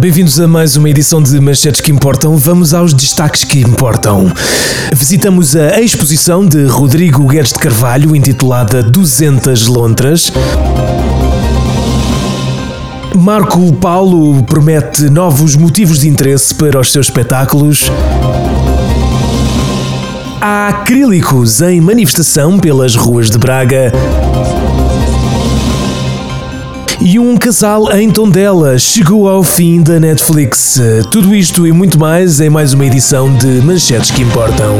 Bem-vindos a mais uma edição de Manchetes que Importam. Vamos aos destaques que importam. Visitamos a exposição de Rodrigo Guedes de Carvalho, intitulada 200 Lontras. Marco Paulo promete novos motivos de interesse para os seus espetáculos. Há acrílicos em manifestação pelas ruas de Braga. E um casal em Tondela chegou ao fim da Netflix. Tudo isto e muito mais em mais uma edição de Manchetes que Importam.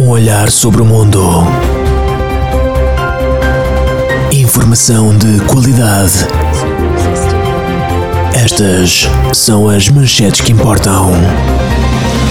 Um olhar sobre o mundo. Informação de qualidade. Estas são as manchetes que importam.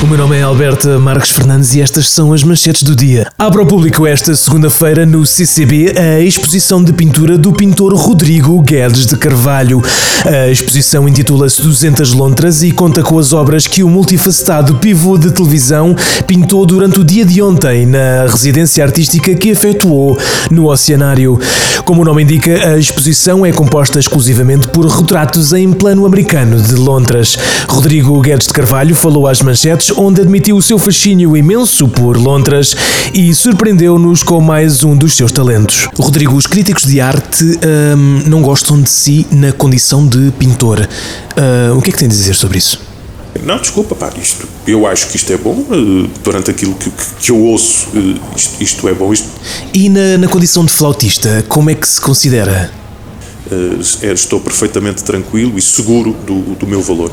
O meu nome é Alberto Marques Fernandes e estas são as manchetes do dia. Abre ao público esta segunda-feira no CCB a exposição de pintura do pintor Rodrigo Guedes de Carvalho. A exposição intitula-se 200 Lontras e conta com as obras que o multifacetado pivô de televisão pintou durante o dia de ontem na residência artística que efetuou no Oceanário. Como o nome indica, a exposição é composta exclusivamente por retratos em plano americano de Lontras. Rodrigo Guedes de Carvalho falou às manchetes onde admitiu o seu fascínio imenso por Lontras e surpreendeu-nos com mais um dos seus talentos. Rodrigo, os críticos de arte hum, não gostam de si na condição de pintor. Uh, o que é que tem a dizer sobre isso? Não, desculpa, pá, isto, eu acho que isto é bom, uh, durante aquilo que, que eu ouço, uh, isto, isto, é bom. Isto... E na, na, condição de flautista, como é que se considera? Uh, estou perfeitamente tranquilo e seguro do, do meu valor.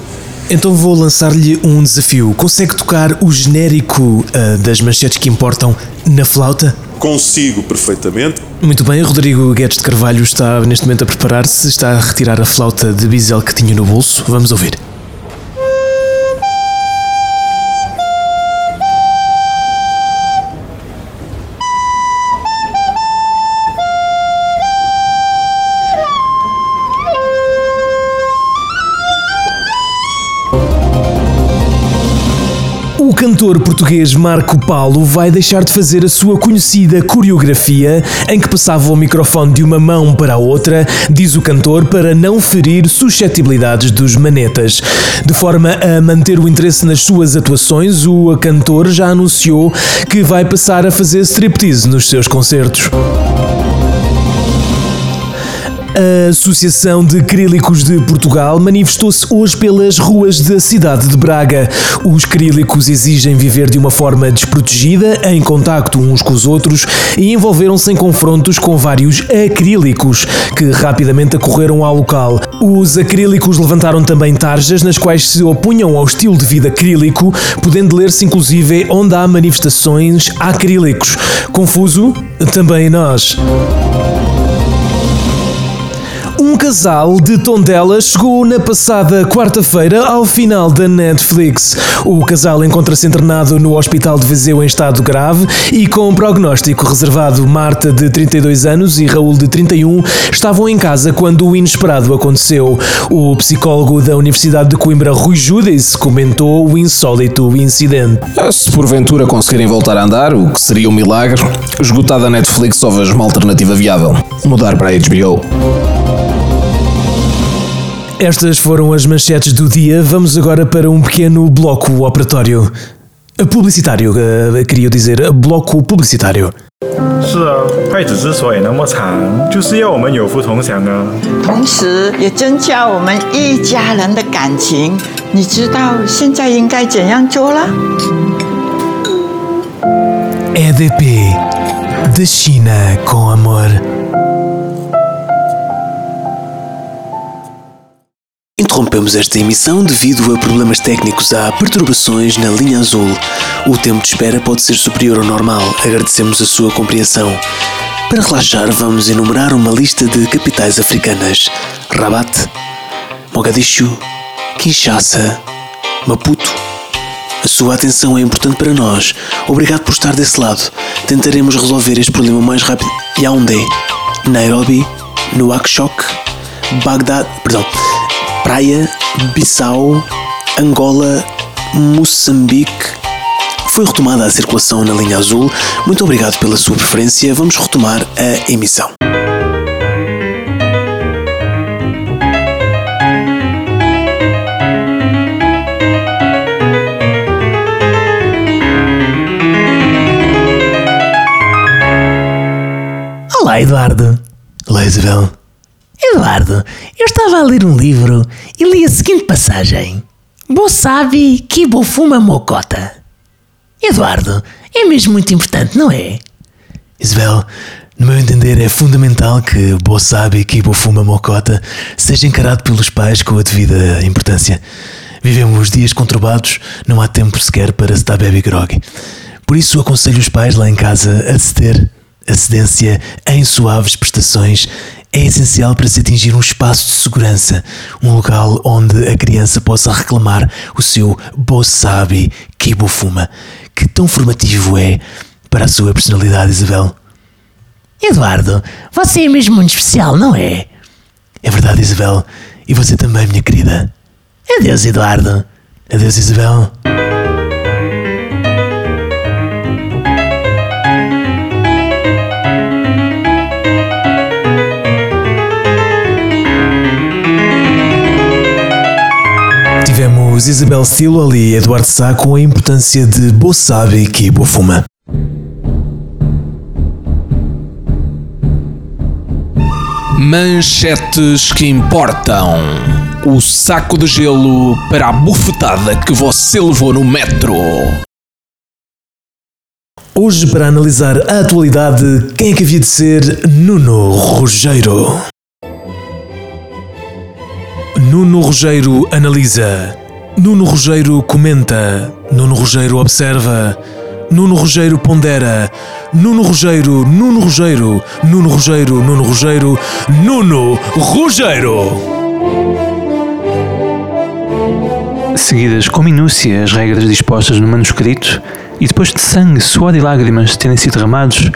Então vou lançar-lhe um desafio. Consegue tocar o genérico uh, das manchetes que importam na flauta? Consigo perfeitamente. Muito bem, Rodrigo Guedes de Carvalho está neste momento a preparar-se, está a retirar a flauta de bisel que tinha no bolso. Vamos ouvir. Cantor português Marco Paulo vai deixar de fazer a sua conhecida coreografia em que passava o microfone de uma mão para a outra, diz o cantor, para não ferir suscetibilidades dos manetas. De forma a manter o interesse nas suas atuações, o cantor já anunciou que vai passar a fazer striptease nos seus concertos. A Associação de Crílicos de Portugal manifestou-se hoje pelas ruas da cidade de Braga. Os crílicos exigem viver de uma forma desprotegida, em contacto uns com os outros, e envolveram-se em confrontos com vários acrílicos, que rapidamente acorreram ao local. Os acrílicos levantaram também tarjas nas quais se opunham ao estilo de vida acrílico, podendo ler-se inclusive onde há manifestações acrílicos. Confuso? Também nós. Casal de Tondela chegou na passada quarta-feira ao final da Netflix. O casal encontra-se internado no Hospital de Viseu em estado grave e com um prognóstico reservado. Marta, de 32 anos, e Raul, de 31, estavam em casa quando o inesperado aconteceu. O psicólogo da Universidade de Coimbra, Rui Judice, comentou o insólito incidente. Se porventura conseguirem voltar a andar, o que seria um milagre, esgotada a Netflix só vejo uma alternativa viável: mudar para a HBO. Estas foram as manchetes do dia. Vamos agora para um pequeno bloco operatório. Publicitário, uh, queria dizer, bloco publicitário. 是啊，派子之所以那么长，就是要我们有福同享啊。同时也增加我们一家人的感情。你知道现在应该怎样做了？ EDP da China com amor. Interrompemos esta emissão devido a problemas técnicos. Há perturbações na linha azul. O tempo de espera pode ser superior ao normal. Agradecemos a sua compreensão. Para relaxar, vamos enumerar uma lista de capitais africanas: Rabat, Mogadishu, Kinshasa, Maputo. A sua atenção é importante para nós. Obrigado por estar desse lado. Tentaremos resolver este problema mais rápido. Yaoundé, Nairobi, Nouakchott, Bagdad, perdão, Praia, Bissau, Angola, Moçambique. Foi retomada a circulação na linha azul. Muito obrigado pela sua preferência. Vamos retomar a emissão. Olá, Eduardo. Olá, Isabel. Eduardo, eu estava a ler um livro e li a seguinte passagem: Bo sabe que bo fuma mocota. Eduardo, é mesmo muito importante, não é? Isabel, no meu entender, é fundamental que Bo sabe que Bo fuma mocota seja encarado pelos pais com a devida importância. Vivemos dias conturbados, não há tempo sequer para se dar baby grog. Por isso aconselho os pais lá em casa a ceder. A cedência em suaves prestações é essencial para se atingir um espaço de segurança, um local onde a criança possa reclamar o seu Bosabi Kibofuma, que tão formativo é para a sua personalidade, Isabel. Eduardo, você é mesmo muito especial, não é? É verdade, Isabel. E você também, minha querida. Adeus, Eduardo. Adeus, Isabel. Tivemos Isabel Stilo e Eduardo Sá com a importância de Bosabe que Bofuma. Manchetes que importam. O saco de gelo para a bufetada que você levou no metro. Hoje, para analisar a atualidade, quem é que havia de ser Nuno Rugeiro? Nuno Rugeiro analisa. Nuno Rugeiro comenta. Nuno Rugeiro observa. Nuno Rugeiro pondera. Nuno Rugeiro, Nuno Rugeiro, Nuno Rugeiro, Nuno Rugeiro, Nuno Rugeiro. seguidas com minúcia as regras dispostas no manuscrito, e depois de sangue, suor e lágrimas terem sido derramados,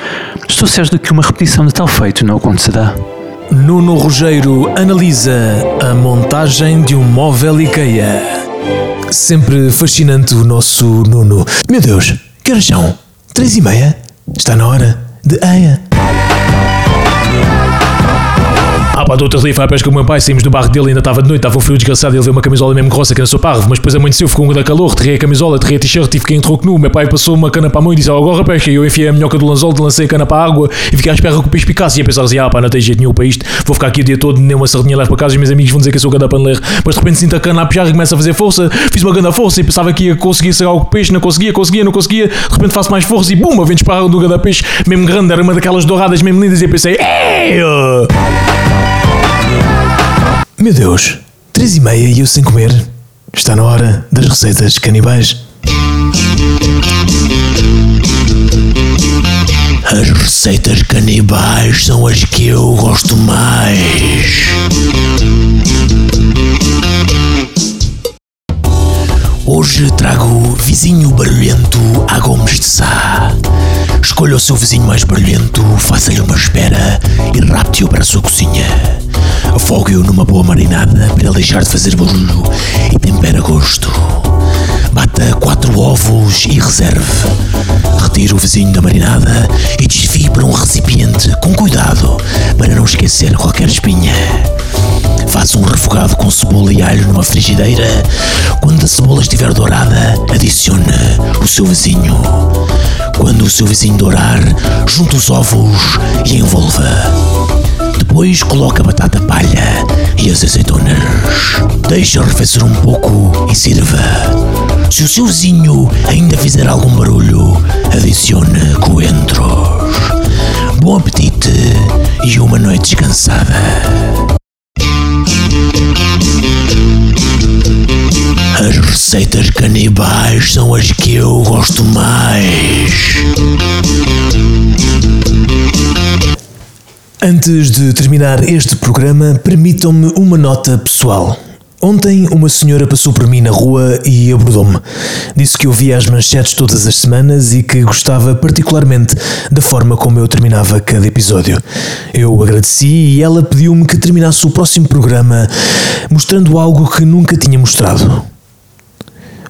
estou certo de que uma repetição de tal feito não acontecerá. Nuno Rugeiro analisa a montagem de um móvel IKEA. Sempre fascinante o nosso Nuno. Meu Deus, que horas são? Três e meia? Está na hora de Eia. Pá, do outro dia foi à pesca com o meu pai, saímos do barco dele, ainda estava de noite, estava um frio desgraçado, ele veio uma camisola mesmo grossa que não sou parvo, mas depois amanheceu, ficou um da calor, terrei a camisola, terrei a t-shirt e fiquei em troco nu, o meu pai passou uma cana para a mão e disse, ó, agora pesca, e eu enfiei a minhoca do lanzol, lancei a cana para a água e fiquei à espera que o peixe picasse, e a pensar assim, ah pá, não tem jeito nenhum para isto, vou ficar aqui o dia todo, nem uma sardinha levo para casa, os meus amigos vão dizer que eu sou ganda paneleiro, mas de repente sinto a cana a puxar e começa a fazer força, fiz uma grande força e pensava que ia conseguir ser algo peixe, não conseguia, conseguia, não conseguia, de repente faço mais força e bum, vem disparar do ganda peixe, mesmo grande, era uma daquelas douradas mesmo lindas e pensei, ei! Meu Deus, três e meia e eu sem comer. Está na hora das receitas canibais. As receitas canibais são as que eu gosto mais. Hoje trago vizinho barulhento a Gomes de Sá. Escolha o seu vizinho mais barulhento, faça-lhe uma espera e rapte-o para a sua cozinha. Afogue-o numa boa marinada para ele deixar de fazer barulho e tempera a gosto. Bata quatro ovos e reserve. Retire o vizinho da marinada e desfie para um recipiente com cuidado para não esquecer qualquer espinha. Faça um refogado com cebola e alho numa frigideira. Quando a cebola estiver dourada, adicione o seu vizinho. Quando o seu vizinho dourar, junte os ovos e envolva. Depois coloque a batata palha e as azeitonas. Deixe arrefecer um pouco e sirva. Se o seu vizinho ainda fizer algum barulho, adicione coentros. Bom apetite e uma noite descansada. As receitas canibais são as que eu gosto mais. Antes de terminar este programa, permitam-me uma nota pessoal. Ontem uma senhora passou por mim na rua e abordou-me. Disse que ouvia as manchetes todas as semanas e que gostava particularmente da forma como eu terminava cada episódio. Eu agradeci e ela pediu-me que terminasse o próximo programa mostrando algo que nunca tinha mostrado.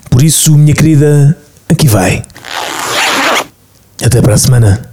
Por isso, minha querida, aqui vai. Até para a semana.